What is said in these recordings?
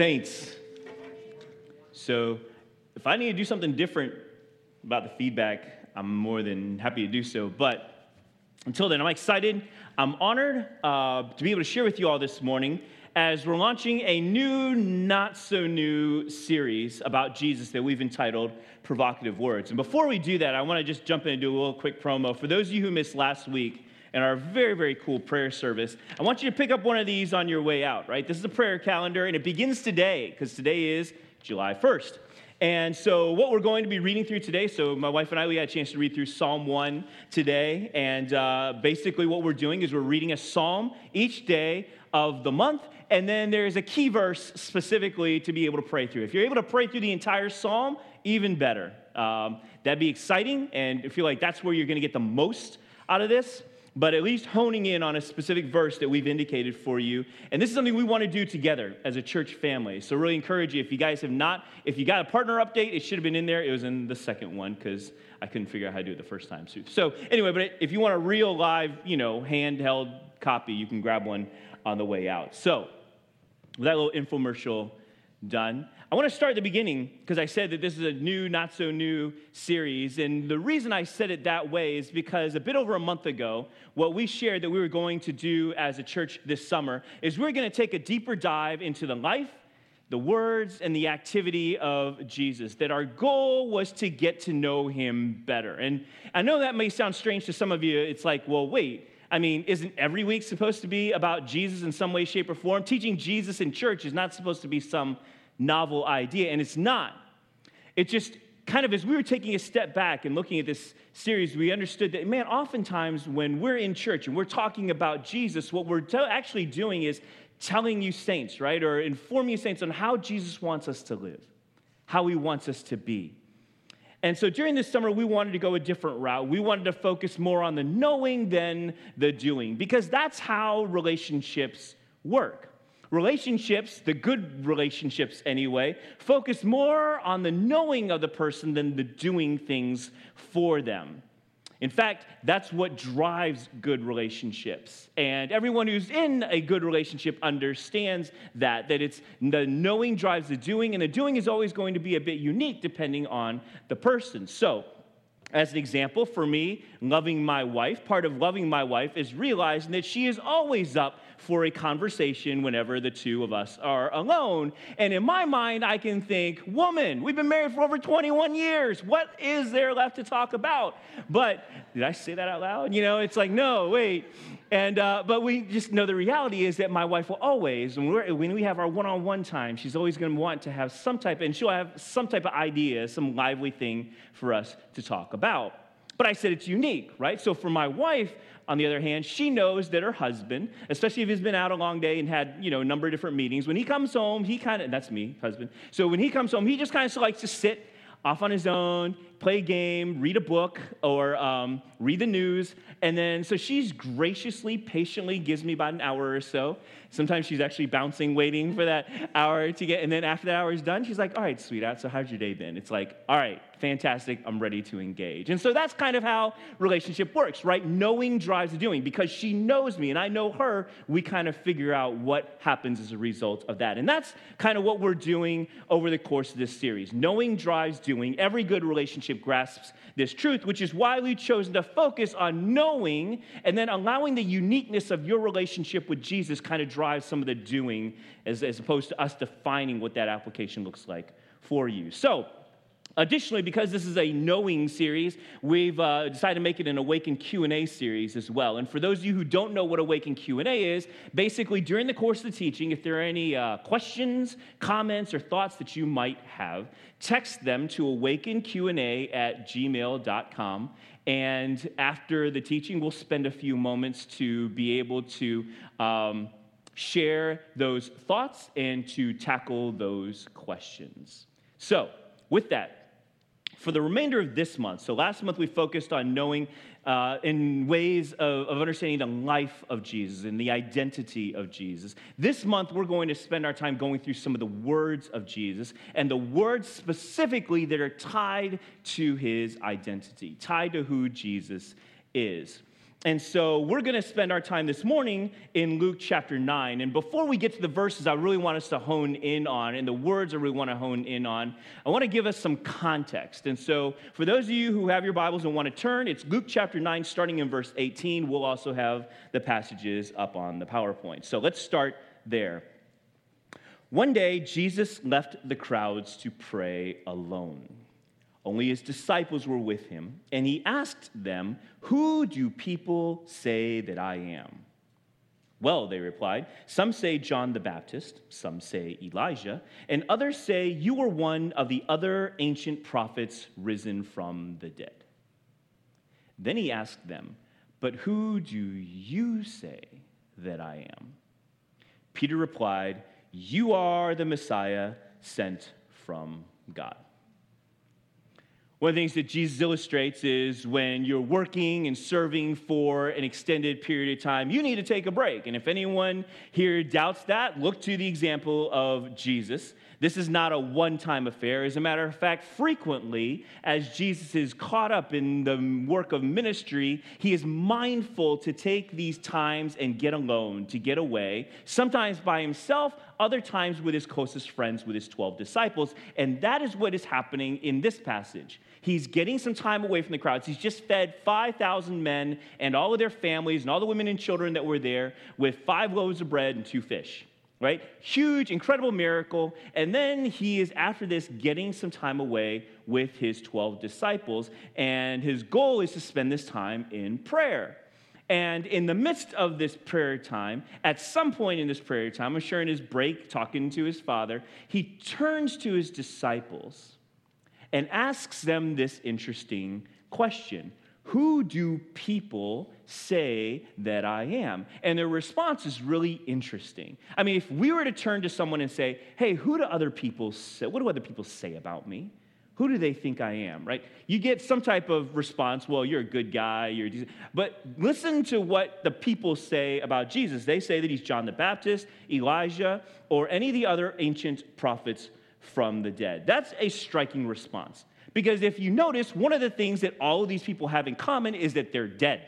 Saints. So, if I need to do something different about the feedback, I'm more than happy to do so. But until then, I'm excited. I'm honored uh, to be able to share with you all this morning as we're launching a new, not so new series about Jesus that we've entitled Provocative Words. And before we do that, I want to just jump in and do a little quick promo. For those of you who missed last week, and our very, very cool prayer service. I want you to pick up one of these on your way out, right? This is a prayer calendar, and it begins today, because today is July 1st. And so, what we're going to be reading through today, so my wife and I, we had a chance to read through Psalm 1 today. And uh, basically, what we're doing is we're reading a psalm each day of the month. And then there's a key verse specifically to be able to pray through. If you're able to pray through the entire psalm, even better. Um, that'd be exciting. And I feel like that's where you're going to get the most out of this but at least honing in on a specific verse that we've indicated for you. And this is something we want to do together as a church family. So, really encourage you if you guys have not, if you got a partner update, it should have been in there. It was in the second one because I couldn't figure out how to do it the first time. So, anyway, but if you want a real live, you know, handheld copy, you can grab one on the way out. So, with that little infomercial done, I want to start at the beginning because I said that this is a new, not so new series. And the reason I said it that way is because a bit over a month ago, what we shared that we were going to do as a church this summer is we're going to take a deeper dive into the life, the words, and the activity of Jesus. That our goal was to get to know him better. And I know that may sound strange to some of you. It's like, well, wait. I mean, isn't every week supposed to be about Jesus in some way, shape, or form? Teaching Jesus in church is not supposed to be some novel idea, and it's not. It just kind of as we were taking a step back and looking at this series, we understood that, man, oftentimes when we're in church and we're talking about Jesus, what we're actually doing is telling you saints, right? Or informing you saints on how Jesus wants us to live, how he wants us to be. And so during this summer, we wanted to go a different route. We wanted to focus more on the knowing than the doing, because that's how relationships work. Relationships, the good relationships anyway, focus more on the knowing of the person than the doing things for them. In fact, that's what drives good relationships. And everyone who's in a good relationship understands that, that it's the knowing drives the doing, and the doing is always going to be a bit unique depending on the person. So, as an example, for me, loving my wife, part of loving my wife is realizing that she is always up for a conversation whenever the two of us are alone. And in my mind, I can think, woman, we've been married for over 21 years. What is there left to talk about? But did I say that out loud? You know, it's like, no, wait. And, uh, but we just know the reality is that my wife will always, when, when we have our one on one time, she's always going to want to have some type, and she'll have some type of idea, some lively thing for us to talk about. But I said it's unique, right? So for my wife, on the other hand, she knows that her husband, especially if he's been out a long day and had, you know, a number of different meetings, when he comes home, he kind of, that's me, husband. So when he comes home, he just kind of likes to sit off on his own, play a game, read a book, or um, read the news. And then, so she's graciously, patiently gives me about an hour or so. Sometimes she's actually bouncing, waiting for that hour to get. And then after that hour is done, she's like, All right, sweetheart, so how's your day been? It's like, All right, fantastic, I'm ready to engage. And so that's kind of how relationship works, right? Knowing drives the doing. Because she knows me and I know her, we kind of figure out what happens as a result of that. And that's kind of what we're doing over the course of this series. Knowing drives doing. Every good relationship grasps this truth, which is why we've chosen to focus on knowing and then allowing the uniqueness of your relationship with Jesus kind of drive some of the doing as, as opposed to us defining what that application looks like for you. So, Additionally, because this is a knowing series, we've uh, decided to make it an Awaken Q&A series as well. And for those of you who don't know what Awaken Q&A is, basically during the course of the teaching, if there are any uh, questions, comments, or thoughts that you might have, text them to awakenqa at gmail.com. And after the teaching, we'll spend a few moments to be able to um, share those thoughts and to tackle those questions. So, with that, for the remainder of this month, so last month we focused on knowing uh, in ways of, of understanding the life of Jesus and the identity of Jesus. This month we're going to spend our time going through some of the words of Jesus and the words specifically that are tied to his identity, tied to who Jesus is. And so we're going to spend our time this morning in Luke chapter 9. And before we get to the verses I really want us to hone in on, and the words I really want to hone in on, I want to give us some context. And so for those of you who have your Bibles and want to turn, it's Luke chapter 9, starting in verse 18. We'll also have the passages up on the PowerPoint. So let's start there. One day, Jesus left the crowds to pray alone. Only his disciples were with him, and he asked them, Who do people say that I am? Well, they replied, Some say John the Baptist, some say Elijah, and others say you are one of the other ancient prophets risen from the dead. Then he asked them, But who do you say that I am? Peter replied, You are the Messiah sent from God. One of the things that Jesus illustrates is when you're working and serving for an extended period of time, you need to take a break. And if anyone here doubts that, look to the example of Jesus. This is not a one time affair. As a matter of fact, frequently, as Jesus is caught up in the work of ministry, he is mindful to take these times and get alone, to get away, sometimes by himself, other times with his closest friends, with his 12 disciples. And that is what is happening in this passage. He's getting some time away from the crowds. He's just fed 5,000 men and all of their families and all the women and children that were there with five loaves of bread and two fish right? Huge, incredible miracle. And then he is, after this, getting some time away with his 12 disciples. And his goal is to spend this time in prayer. And in the midst of this prayer time, at some point in this prayer time, I'm sure in his break, talking to his father, he turns to his disciples and asks them this interesting question who do people say that I am? And their response is really interesting. I mean, if we were to turn to someone and say, hey, who do other people say, what do other people say about me? Who do they think I am, right? You get some type of response, well, you're a good guy, you're decent. But listen to what the people say about Jesus. They say that he's John the Baptist, Elijah, or any of the other ancient prophets from the dead. That's a striking response. Because if you notice, one of the things that all of these people have in common is that they're dead.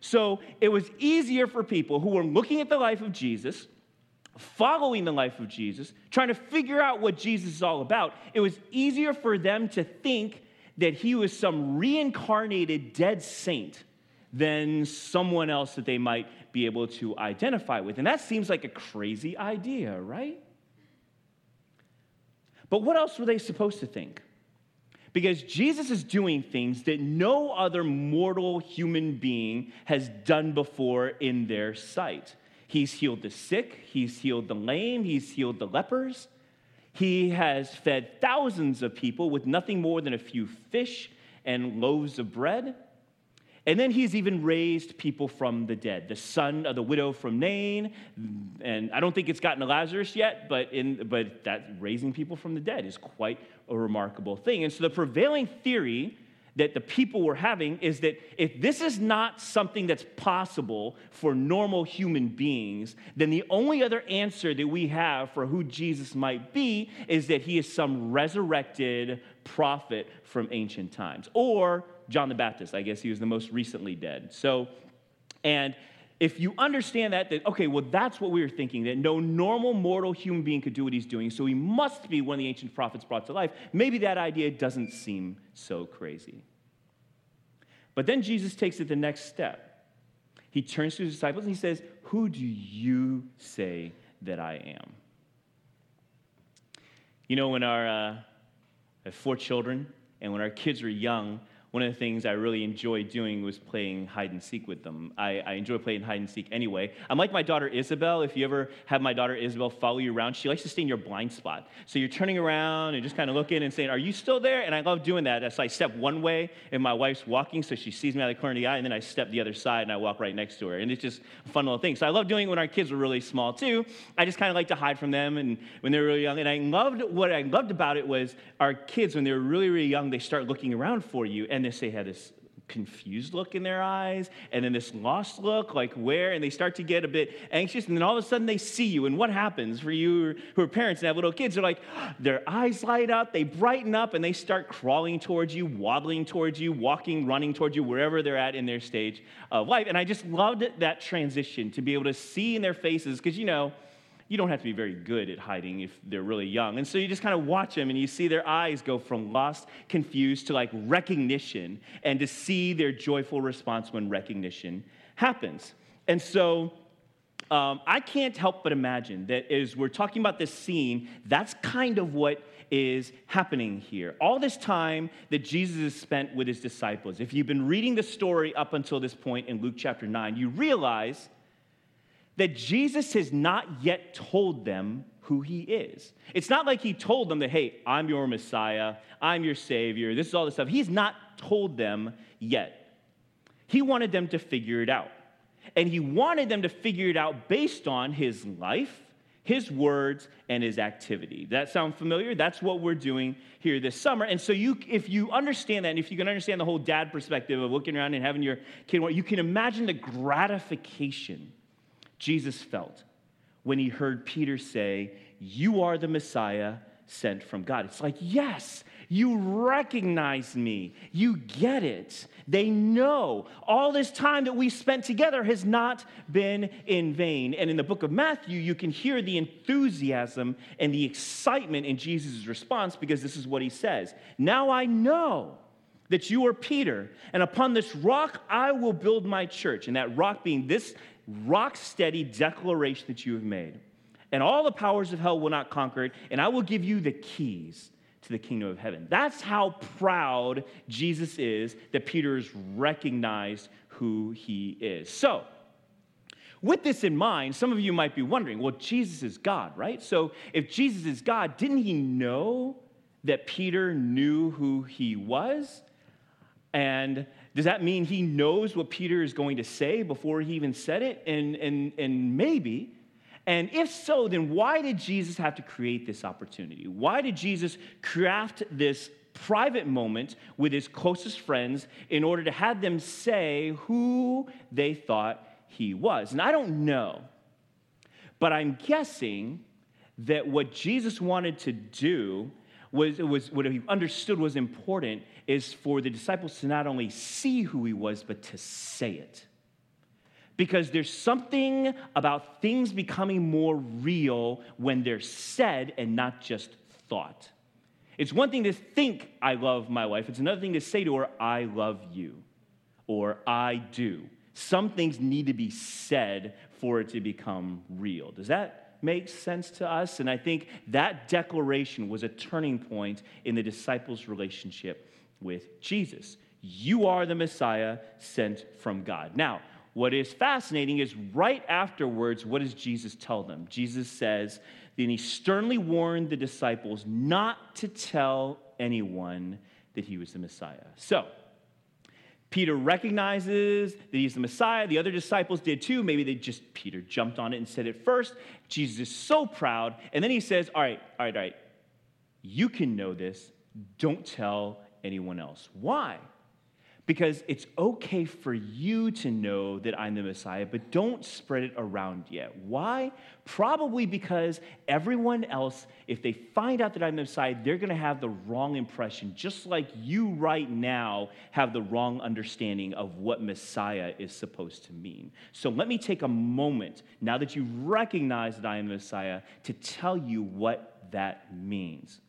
So it was easier for people who were looking at the life of Jesus, following the life of Jesus, trying to figure out what Jesus is all about. It was easier for them to think that he was some reincarnated dead saint than someone else that they might be able to identify with. And that seems like a crazy idea, right? But what else were they supposed to think? Because Jesus is doing things that no other mortal human being has done before in their sight. He's healed the sick, he's healed the lame, he's healed the lepers. He has fed thousands of people with nothing more than a few fish and loaves of bread. And then he's even raised people from the dead. The son of the widow from Nain, and I don't think it's gotten to Lazarus yet, but, in, but that raising people from the dead is quite a remarkable thing. And so the prevailing theory that the people were having is that if this is not something that's possible for normal human beings, then the only other answer that we have for who Jesus might be is that he is some resurrected prophet from ancient times or John the Baptist. I guess he was the most recently dead. So, and if you understand that, that, okay, well, that's what we were thinking, that no normal mortal human being could do what he's doing, so he must be one of the ancient prophets brought to life, maybe that idea doesn't seem so crazy. But then Jesus takes it the next step. He turns to his disciples and he says, Who do you say that I am? You know, when our uh, I have four children, and when our kids were young, one of the things I really enjoyed doing was playing hide and seek with them. I, I, enjoy playing hide and seek anyway. I'm like my daughter Isabel. If you ever have my daughter Isabel follow you around, she likes to stay in your blind spot. So you're turning around and just kind of looking and saying, Are you still there? And I love doing that. So I step one way and my wife's walking, so she sees me out of the corner of the eye, and then I step the other side and I walk right next to her. And it's just a fun little thing. So I love doing it when our kids were really small too. I just kind of like to hide from them and when they were really young. And I loved what I loved about it was our kids, when they were really, really young, they start looking around for you and they say, have this confused look in their eyes and then this lost look like where? And they start to get a bit anxious and then all of a sudden they see you and what happens for you who are parents and have little kids? They're like their eyes light up they brighten up and they start crawling towards you waddling towards you walking running towards you wherever they're at in their stage of life. And i just loved that transition to be able to see in their faces because you know you don't have to be very good at hiding if they're really young. And so you just kind of watch them and you see their eyes go from lost, confused to like recognition and to see their joyful response when recognition happens. And so um, I can't help but imagine that as we're talking about this scene, that's kind of what is happening here. All this time that Jesus has spent with his disciples, if you've been reading the story up until this point in Luke chapter 9, you realize that Jesus has not yet told them who he is. It's not like he told them that, hey, I'm your Messiah, I'm your Savior, this is all this stuff. He's not told them yet. He wanted them to figure it out. And he wanted them to figure it out based on his life, his words, and his activity. That sound familiar? That's what we're doing here this summer. And so you if you understand that, and if you can understand the whole dad perspective of looking around and having your kid, you can imagine the gratification Jesus felt when he heard Peter say, You are the Messiah sent from God. It's like, Yes, you recognize me. You get it. They know all this time that we spent together has not been in vain. And in the book of Matthew, you can hear the enthusiasm and the excitement in Jesus' response because this is what he says Now I know that you are Peter, and upon this rock I will build my church. And that rock being this rock steady declaration that you have made. And all the powers of hell will not conquer it, and I will give you the keys to the kingdom of heaven. That's how proud Jesus is that Peter has recognized who he is. So, with this in mind, some of you might be wondering well, Jesus is God, right? So, if Jesus is God, didn't he know that Peter knew who he was? And does that mean he knows what Peter is going to say before he even said it? And, and, and maybe. And if so, then why did Jesus have to create this opportunity? Why did Jesus craft this private moment with his closest friends in order to have them say who they thought he was? And I don't know, but I'm guessing that what Jesus wanted to do was, was what he understood was important is for the disciples to not only see who he was, but to say it. Because there's something about things becoming more real when they're said and not just thought. It's one thing to think, I love my wife. It's another thing to say to her, I love you, or I do. Some things need to be said for it to become real. Does that makes sense to us. And I think that declaration was a turning point in the disciples' relationship with Jesus. You are the Messiah sent from God. Now, what is fascinating is right afterwards, what does Jesus tell them? Jesus says, Then he sternly warned the disciples not to tell anyone that he was the Messiah. So, Peter recognizes that he's the Messiah. The other disciples did too. Maybe they just, Peter jumped on it and said it first. Jesus is so proud. And then he says, All right, all right, all right. You can know this. Don't tell anyone else. Why? Because it's okay for you to know that I'm the Messiah, but don't spread it around yet. Why? Probably because everyone else, if they find out that I'm the Messiah, they're going to have the wrong impression, just like you right now have the wrong understanding of what Messiah is supposed to mean. So let me take a moment, now that you recognize that I am the Messiah, to tell you what that means.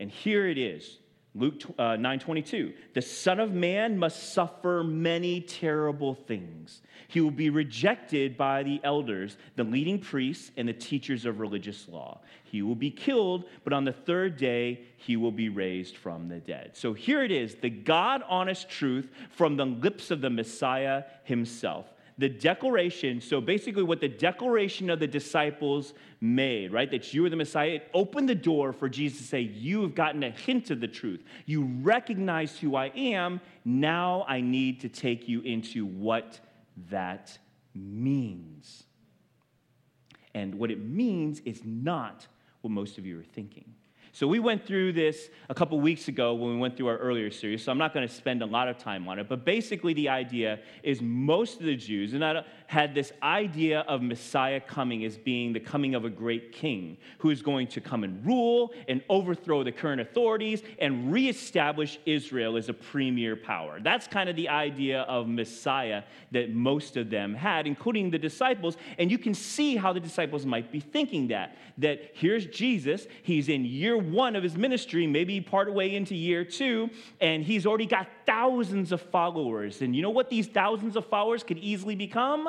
And here it is Luke uh, 9:22 The son of man must suffer many terrible things. He will be rejected by the elders, the leading priests and the teachers of religious law. He will be killed, but on the third day he will be raised from the dead. So here it is, the God honest truth from the lips of the Messiah himself the declaration, so basically what the declaration of the disciples made, right, that you are the Messiah, it opened the door for Jesus to say, You have gotten a hint of the truth. You recognize who I am. Now I need to take you into what that means. And what it means is not what most of you are thinking. So we went through this a couple weeks ago when we went through our earlier series, so I'm not going to spend a lot of time on it. But basically, the idea is most of the Jews had this idea of Messiah coming as being the coming of a great king who is going to come and rule and overthrow the current authorities and reestablish Israel as a premier power. That's kind of the idea of Messiah that most of them had, including the disciples. And you can see how the disciples might be thinking that. That here's Jesus, he's in year one of his ministry, maybe part way into year two, and he's already got thousands of followers. And you know what these thousands of followers could easily become?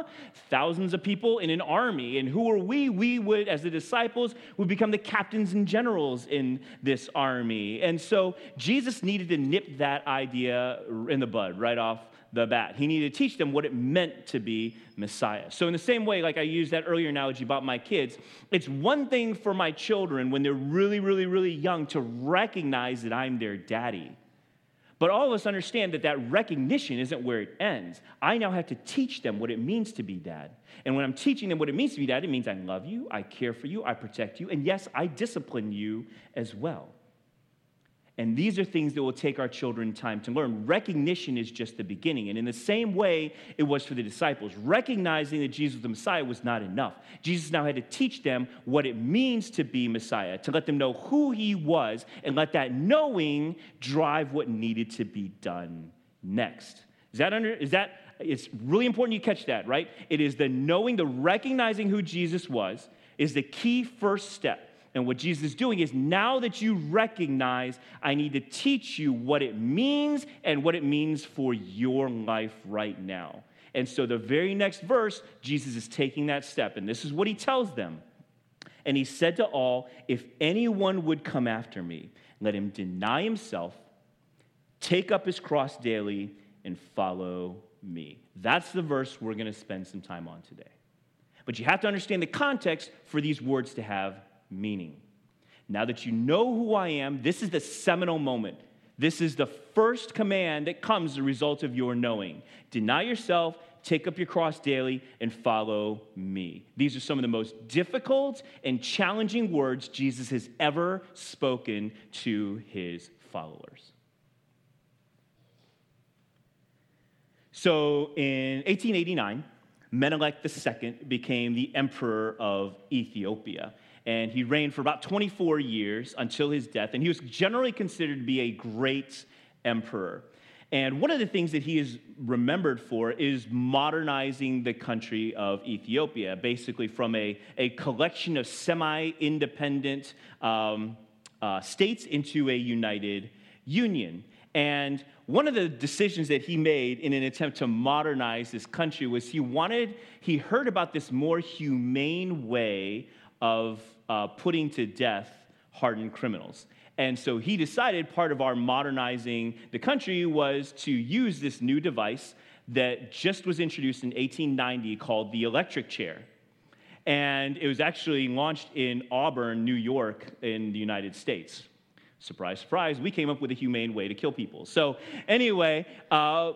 Thousands of people in an army. And who are we? We would, as the disciples, would become the captains and generals in this army. And so Jesus needed to nip that idea in the bud right off the bat. He needed to teach them what it meant to be Messiah. So, in the same way, like I used that earlier analogy about my kids, it's one thing for my children when they're really, really, really young to recognize that I'm their daddy. But all of us understand that that recognition isn't where it ends. I now have to teach them what it means to be dad. And when I'm teaching them what it means to be dad, it means I love you, I care for you, I protect you, and yes, I discipline you as well. And these are things that will take our children time to learn. Recognition is just the beginning. And in the same way it was for the disciples, recognizing that Jesus was the Messiah was not enough. Jesus now had to teach them what it means to be Messiah, to let them know who he was, and let that knowing drive what needed to be done next. Is that under, is that, it's really important you catch that, right? It is the knowing, the recognizing who Jesus was, is the key first step and what Jesus is doing is now that you recognize, I need to teach you what it means and what it means for your life right now. And so the very next verse, Jesus is taking that step. And this is what he tells them. And he said to all, If anyone would come after me, let him deny himself, take up his cross daily, and follow me. That's the verse we're going to spend some time on today. But you have to understand the context for these words to have meaning. Now that you know who I am, this is the seminal moment. This is the first command that comes as a result of your knowing. Deny yourself, take up your cross daily, and follow me. These are some of the most difficult and challenging words Jesus has ever spoken to his followers. So in 1889, Menelik II became the emperor of Ethiopia and he reigned for about 24 years until his death. And he was generally considered to be a great emperor. And one of the things that he is remembered for is modernizing the country of Ethiopia, basically from a, a collection of semi independent um, uh, states into a united union. And one of the decisions that he made in an attempt to modernize this country was he wanted, he heard about this more humane way of uh, putting to death hardened criminals. And so he decided part of our modernizing the country was to use this new device that just was introduced in 1890 called the electric chair. And it was actually launched in Auburn, New York, in the United States. Surprise, surprise, we came up with a humane way to kill people. So, anyway, uh,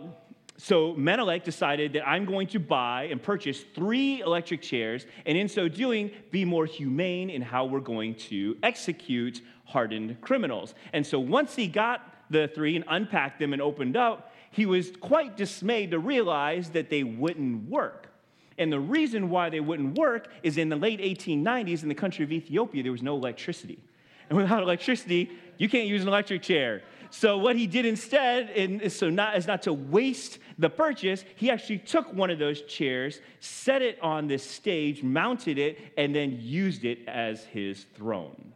so Menelik decided that I'm going to buy and purchase three electric chairs, and in so doing, be more humane in how we're going to execute hardened criminals. And so once he got the three and unpacked them and opened up, he was quite dismayed to realize that they wouldn't work. And the reason why they wouldn't work is in the late 1890s in the country of Ethiopia, there was no electricity. And without electricity, you can't use an electric chair. So what he did instead, and so not as not to waste the purchase, he actually took one of those chairs, set it on this stage, mounted it, and then used it as his throne.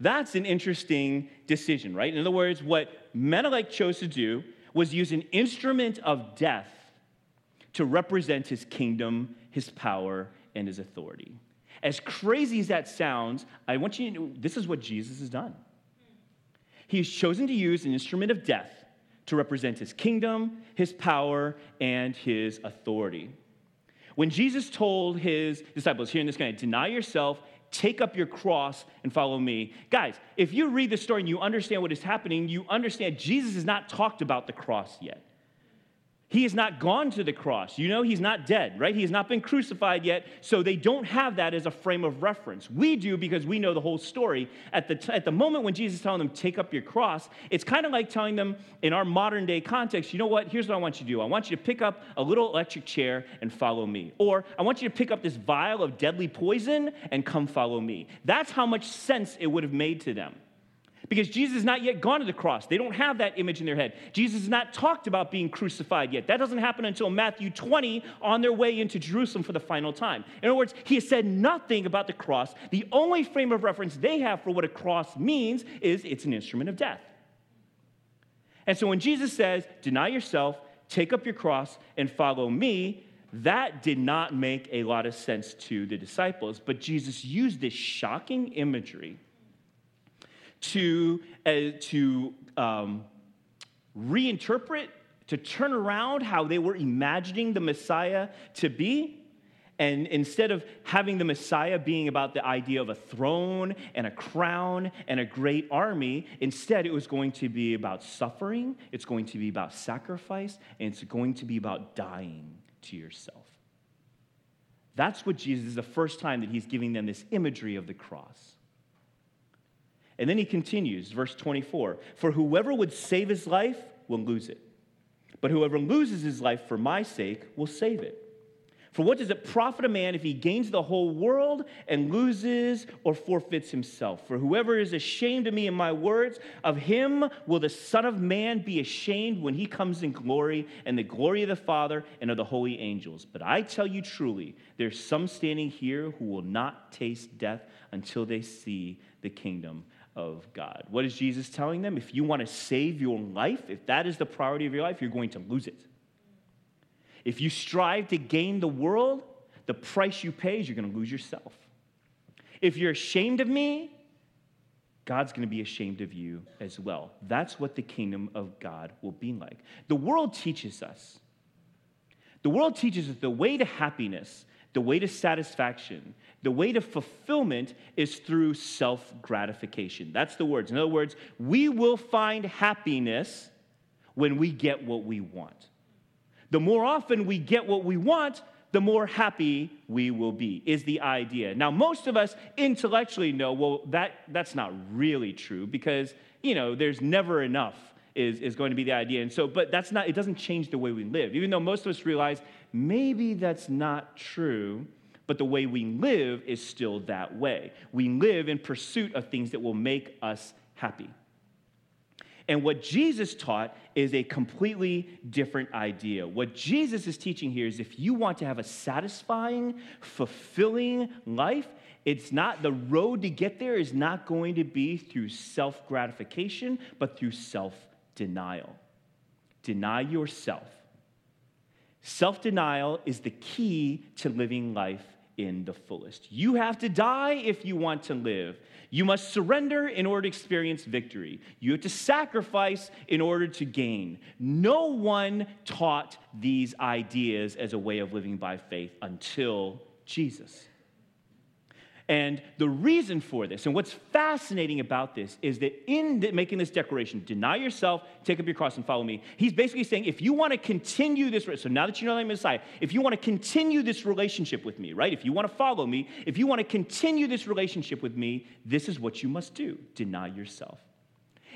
That's an interesting decision, right? In other words, what Menelik chose to do was use an instrument of death to represent his kingdom, his power, and his authority. As crazy as that sounds, I want you to know this is what Jesus has done. He has chosen to use an instrument of death to represent his kingdom, his power, and his authority. When Jesus told his disciples, here in this guy, deny yourself, take up your cross, and follow me. Guys, if you read the story and you understand what is happening, you understand Jesus has not talked about the cross yet. He has not gone to the cross. You know, he's not dead, right? He has not been crucified yet, so they don't have that as a frame of reference. We do because we know the whole story. At the, t- at the moment when Jesus is telling them, take up your cross, it's kind of like telling them in our modern day context, you know what? Here's what I want you to do I want you to pick up a little electric chair and follow me. Or I want you to pick up this vial of deadly poison and come follow me. That's how much sense it would have made to them. Because Jesus has not yet gone to the cross. They don't have that image in their head. Jesus has not talked about being crucified yet. That doesn't happen until Matthew 20 on their way into Jerusalem for the final time. In other words, he has said nothing about the cross. The only frame of reference they have for what a cross means is it's an instrument of death. And so when Jesus says, deny yourself, take up your cross, and follow me, that did not make a lot of sense to the disciples. But Jesus used this shocking imagery to, uh, to um, reinterpret, to turn around how they were imagining the Messiah to be. And instead of having the Messiah being about the idea of a throne and a crown and a great army, instead it was going to be about suffering, it's going to be about sacrifice, and it's going to be about dying to yourself. That's what Jesus is the first time that he's giving them this imagery of the cross. And then he continues, verse 24 For whoever would save his life will lose it, but whoever loses his life for my sake will save it. For what does it profit a man if he gains the whole world and loses or forfeits himself? For whoever is ashamed of me and my words, of him will the Son of Man be ashamed when he comes in glory and the glory of the Father and of the holy angels. But I tell you truly, there's some standing here who will not taste death until they see the kingdom of God. What is Jesus telling them? If you want to save your life, if that is the priority of your life, you're going to lose it. If you strive to gain the world, the price you pay is you're going to lose yourself. If you're ashamed of me, God's going to be ashamed of you as well. That's what the kingdom of God will be like. The world teaches us. The world teaches us the way to happiness, the way to satisfaction, the way to fulfillment is through self gratification. That's the words. In other words, we will find happiness when we get what we want. The more often we get what we want, the more happy we will be, is the idea. Now, most of us intellectually know, well, that, that's not really true because, you know, there's never enough is, is going to be the idea. And so, but that's not, it doesn't change the way we live. Even though most of us realize maybe that's not true, but the way we live is still that way. We live in pursuit of things that will make us happy. And what Jesus taught is a completely different idea. What Jesus is teaching here is if you want to have a satisfying, fulfilling life, it's not the road to get there is not going to be through self gratification, but through self denial. Deny yourself. Self denial is the key to living life in the fullest. You have to die if you want to live. You must surrender in order to experience victory. You have to sacrifice in order to gain. No one taught these ideas as a way of living by faith until Jesus. And the reason for this, and what's fascinating about this, is that in making this declaration, deny yourself, take up your cross, and follow me, he's basically saying, if you want to continue this, so now that you know I'm Messiah, if you want to continue this relationship with me, right? If you want to follow me, if you want to continue this relationship with me, this is what you must do deny yourself.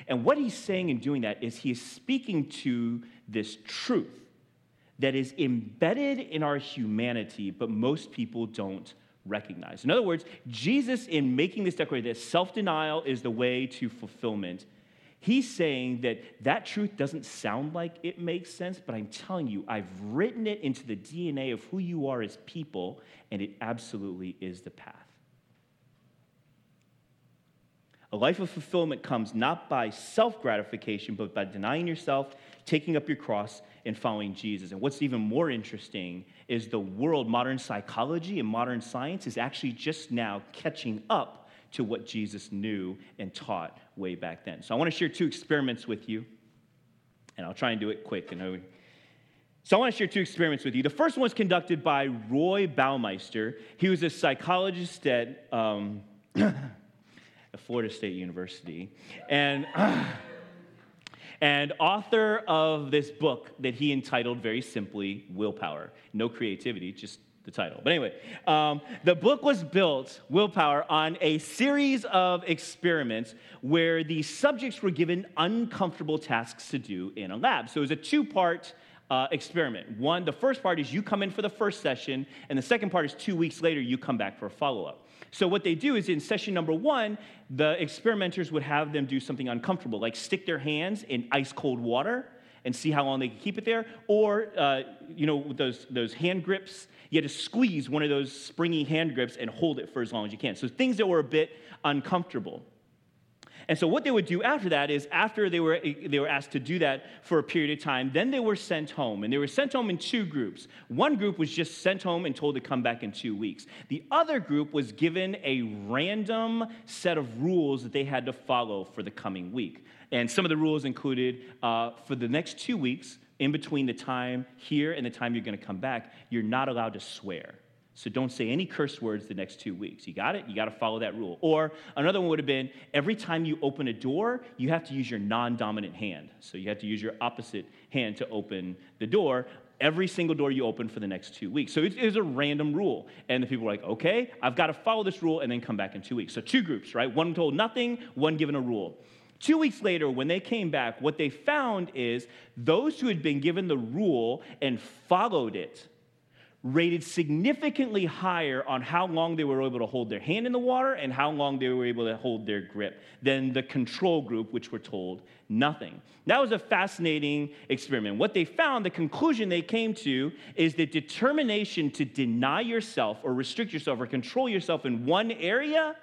And what he's saying in doing that is he is speaking to this truth that is embedded in our humanity, but most people don't recognize. In other words, Jesus, in making this declaration that self denial is the way to fulfillment, he's saying that that truth doesn't sound like it makes sense, but I'm telling you, I've written it into the DNA of who you are as people, and it absolutely is the path. A life of fulfillment comes not by self gratification, but by denying yourself, taking up your cross, and following Jesus. And what's even more interesting is the world, modern psychology and modern science, is actually just now catching up to what Jesus knew and taught way back then. So I want to share two experiments with you, and I'll try and do it quick. And so I want to share two experiments with you. The first one was conducted by Roy Baumeister. He was a psychologist at um, Florida State University. And. and author of this book that he entitled very simply Willpower. No creativity, just the title. But anyway, um, the book was built, Willpower, on a series of experiments where the subjects were given uncomfortable tasks to do in a lab. So it was a two part uh, experiment. One, the first part is you come in for the first session, and the second part is two weeks later, you come back for a follow up. So, what they do is in session number one, the experimenters would have them do something uncomfortable, like stick their hands in ice cold water and see how long they can keep it there. Or, uh, you know, those, those hand grips, you had to squeeze one of those springy hand grips and hold it for as long as you can. So, things that were a bit uncomfortable. And so what they would do after that is after they were, they were asked to do that for a period of time, then they were sent home. And they were sent home in two groups. One group was just sent home and told to come back in two weeks. The other group was given a random set of rules that they had to follow for the coming week. And some of the rules included uh, for the next two weeks, in between the time here and the time you're going to come back, you're not allowed to swear. So don't say any curse words the next two weeks. You got it? You got to follow that rule. Or another one would have been every time you open a door, you have to use your non dominant hand. So you have to use your opposite hand to open the door. Every single door you open for the next two weeks. So it is a random rule. And the people were like, okay, I've got to follow this rule and then come back in two weeks. So two groups, right? One told nothing, one given a rule. Two weeks later, when they came back, what they found is those who had been given the rule and followed it rated significantly higher on how long they were able to hold their hand in the water and how long they were able to hold their grip than the control group, which were told nothing. That was a fascinating experiment. What they found, the conclusion they came to, is that determination to deny yourself or restrict yourself or control yourself in one area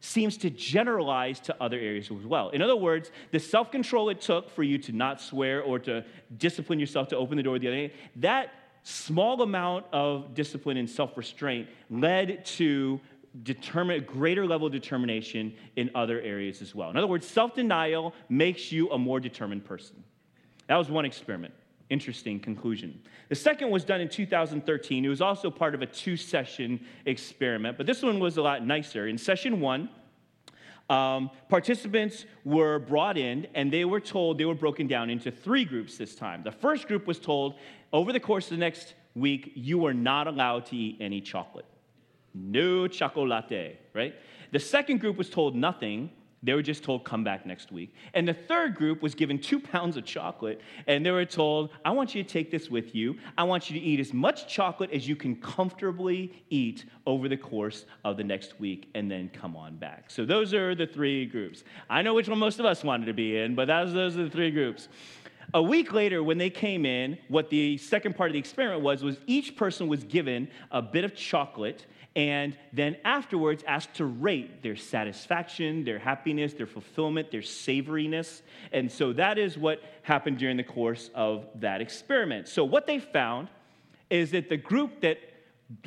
seems to generalize to other areas as well. In other words, the self control it took for you to not swear or to discipline yourself to open the door the other day, that small amount of discipline and self restraint led to determine greater level of determination in other areas as well. In other words, self denial makes you a more determined person. That was one experiment. Interesting conclusion. The second was done in 2013. It was also part of a two session experiment, but this one was a lot nicer. In session one, um, participants were brought in and they were told they were broken down into three groups this time. The first group was told over the course of the next week, you are not allowed to eat any chocolate. No chocolate, right? The second group was told nothing, they were just told, come back next week. And the third group was given two pounds of chocolate, and they were told, I want you to take this with you. I want you to eat as much chocolate as you can comfortably eat over the course of the next week, and then come on back. So those are the three groups. I know which one most of us wanted to be in, but was, those are the three groups. A week later, when they came in, what the second part of the experiment was, was each person was given a bit of chocolate and then afterwards asked to rate their satisfaction, their happiness, their fulfillment, their savoriness. And so that is what happened during the course of that experiment. So what they found is that the group that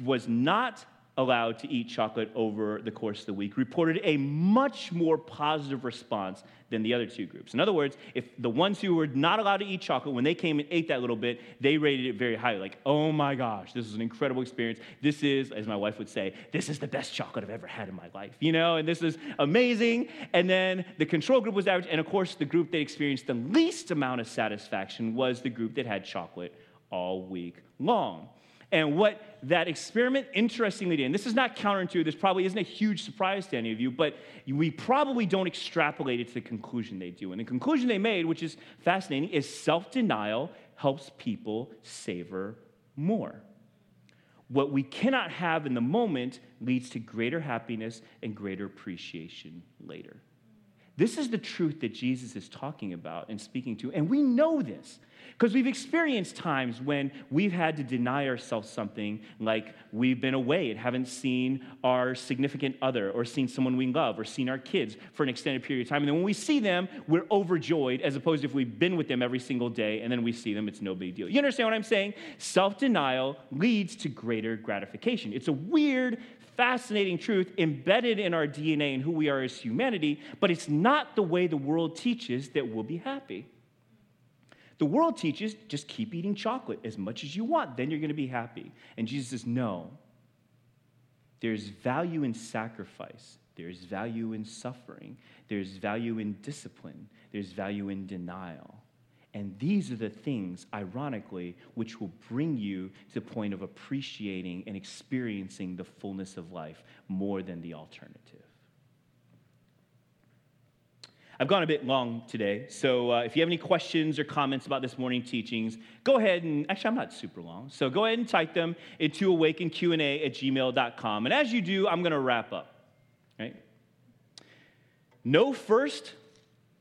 was not allowed to eat chocolate over the course of the week reported a much more positive response than the other two groups. In other words, if the ones who were not allowed to eat chocolate, when they came and ate that little bit, they rated it very highly. Like, oh my gosh, this is an incredible experience. This is, as my wife would say, this is the best chocolate I've ever had in my life, you know, and this is amazing. And then the control group was average. And of course, the group that experienced the least amount of satisfaction was the group that had chocolate all week long. And what that experiment interestingly and this is not counterintuitive, this probably isn't a huge surprise to any of you, but we probably don't extrapolate it to the conclusion they do. And the conclusion they made, which is fascinating, is self denial helps people savor more. What we cannot have in the moment leads to greater happiness and greater appreciation later. This is the truth that Jesus is talking about and speaking to. And we know this because we've experienced times when we've had to deny ourselves something, like we've been away and haven't seen our significant other or seen someone we love or seen our kids for an extended period of time. And then when we see them, we're overjoyed, as opposed to if we've been with them every single day and then we see them, it's no big deal. You understand what I'm saying? Self denial leads to greater gratification. It's a weird fascinating truth embedded in our DNA and who we are as humanity, but it's not the way the world teaches that we'll be happy. The world teaches just keep eating chocolate as much as you want, then you're going to be happy. And Jesus says, no. There's value in sacrifice, there's value in suffering, there's value in discipline, there's value in denial. And these are the things, ironically, which will bring you to the point of appreciating and experiencing the fullness of life more than the alternative. I've gone a bit long today, so uh, if you have any questions or comments about this morning teachings, go ahead and actually I'm not super long, so go ahead and type them into awakenqa at gmail.com. And as you do, I'm going to wrap up. Right? Know first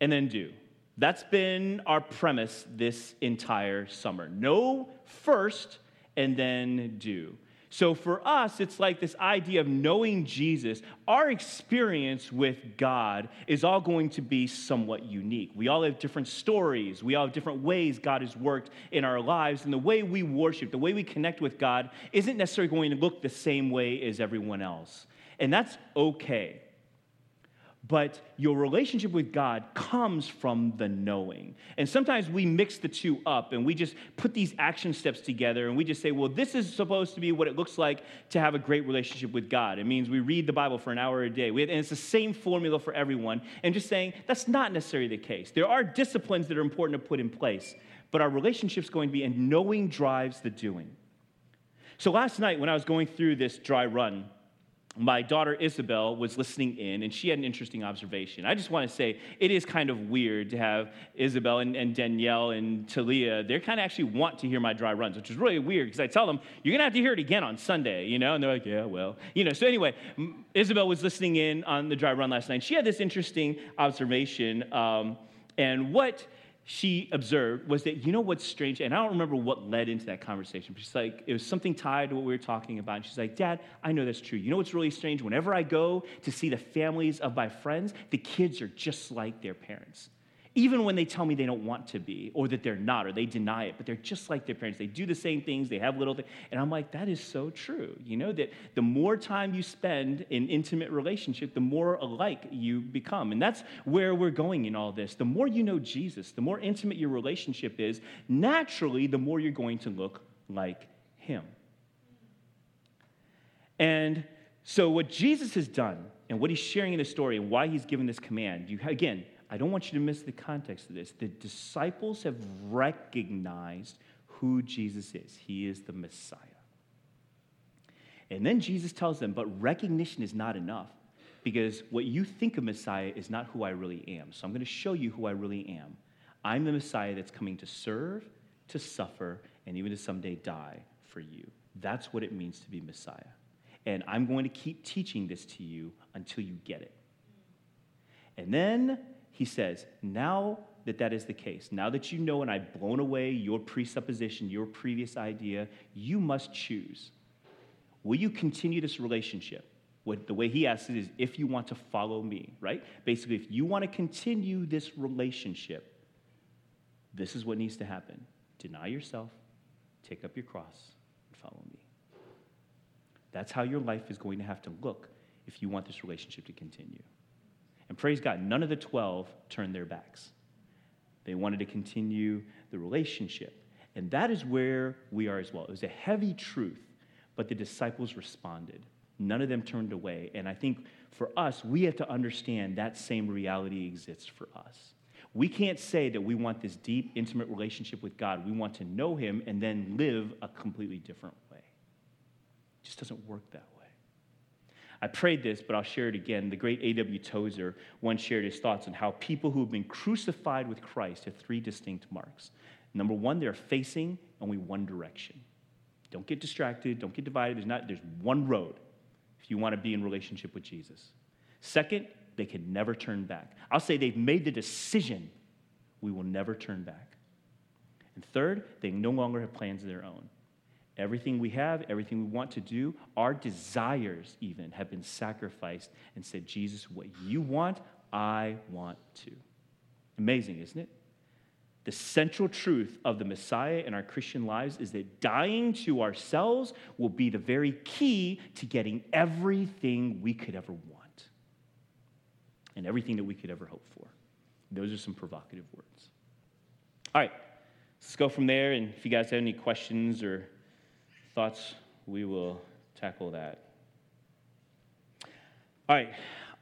and then do. That's been our premise this entire summer. Know first and then do. So for us, it's like this idea of knowing Jesus. Our experience with God is all going to be somewhat unique. We all have different stories, we all have different ways God has worked in our lives, and the way we worship, the way we connect with God, isn't necessarily going to look the same way as everyone else. And that's okay but your relationship with God comes from the knowing. And sometimes we mix the two up and we just put these action steps together and we just say, well, this is supposed to be what it looks like to have a great relationship with God. It means we read the Bible for an hour a day. and it's the same formula for everyone. And just saying, that's not necessarily the case. There are disciplines that are important to put in place, but our relationship's going to be, and knowing drives the doing. So last night when I was going through this dry run, my daughter Isabel was listening in and she had an interesting observation. I just want to say it is kind of weird to have Isabel and, and Danielle and Talia, they kind of actually want to hear my dry runs, which is really weird because I tell them, you're going to have to hear it again on Sunday, you know? And they're like, yeah, well, you know. So anyway, Isabel was listening in on the dry run last night. She had this interesting observation. Um, and what she observed was that, you know what's strange? And I don't remember what led into that conversation, but she's like, it was something tied to what we were talking about. And she's like, Dad, I know that's true. You know what's really strange? Whenever I go to see the families of my friends, the kids are just like their parents even when they tell me they don't want to be or that they're not or they deny it but they're just like their parents. They do the same things they have little things and i'm like that is so true. You know that the more time you spend in intimate relationship the more alike you become and that's where we're going in all this. The more you know jesus the more intimate your relationship is naturally the more you're going to look like him. And so what jesus has done and what he's sharing in the story and why he's given this command you again I don't want you to miss the context of this. The disciples have recognized who Jesus is. He is the Messiah. And then Jesus tells them, but recognition is not enough because what you think of Messiah is not who I really am. So I'm going to show you who I really am. I'm the Messiah that's coming to serve, to suffer, and even to someday die for you. That's what it means to be Messiah. And I'm going to keep teaching this to you until you get it. And then he says, now that that is the case, now that you know and I've blown away your presupposition, your previous idea, you must choose. Will you continue this relationship? What, the way he asks it is if you want to follow me, right? Basically, if you want to continue this relationship, this is what needs to happen deny yourself, take up your cross, and follow me. That's how your life is going to have to look if you want this relationship to continue. And praise God, none of the 12 turned their backs. They wanted to continue the relationship. And that is where we are as well. It was a heavy truth, but the disciples responded. None of them turned away. And I think for us, we have to understand that same reality exists for us. We can't say that we want this deep, intimate relationship with God. We want to know Him and then live a completely different way. It just doesn't work that way. I prayed this, but I'll share it again. The great A.W. Tozer once shared his thoughts on how people who have been crucified with Christ have three distinct marks. Number one, they're facing only one direction. Don't get distracted, don't get divided. There's, not, there's one road if you want to be in relationship with Jesus. Second, they can never turn back. I'll say they've made the decision we will never turn back. And third, they no longer have plans of their own. Everything we have, everything we want to do, our desires even have been sacrificed and said, Jesus, what you want, I want to. Amazing, isn't it? The central truth of the Messiah in our Christian lives is that dying to ourselves will be the very key to getting everything we could ever want and everything that we could ever hope for. Those are some provocative words. All right, let's go from there. And if you guys have any questions or thoughts, we will tackle that. All right.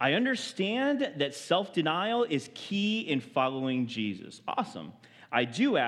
I understand that self denial is key in following Jesus. Awesome. I do ask.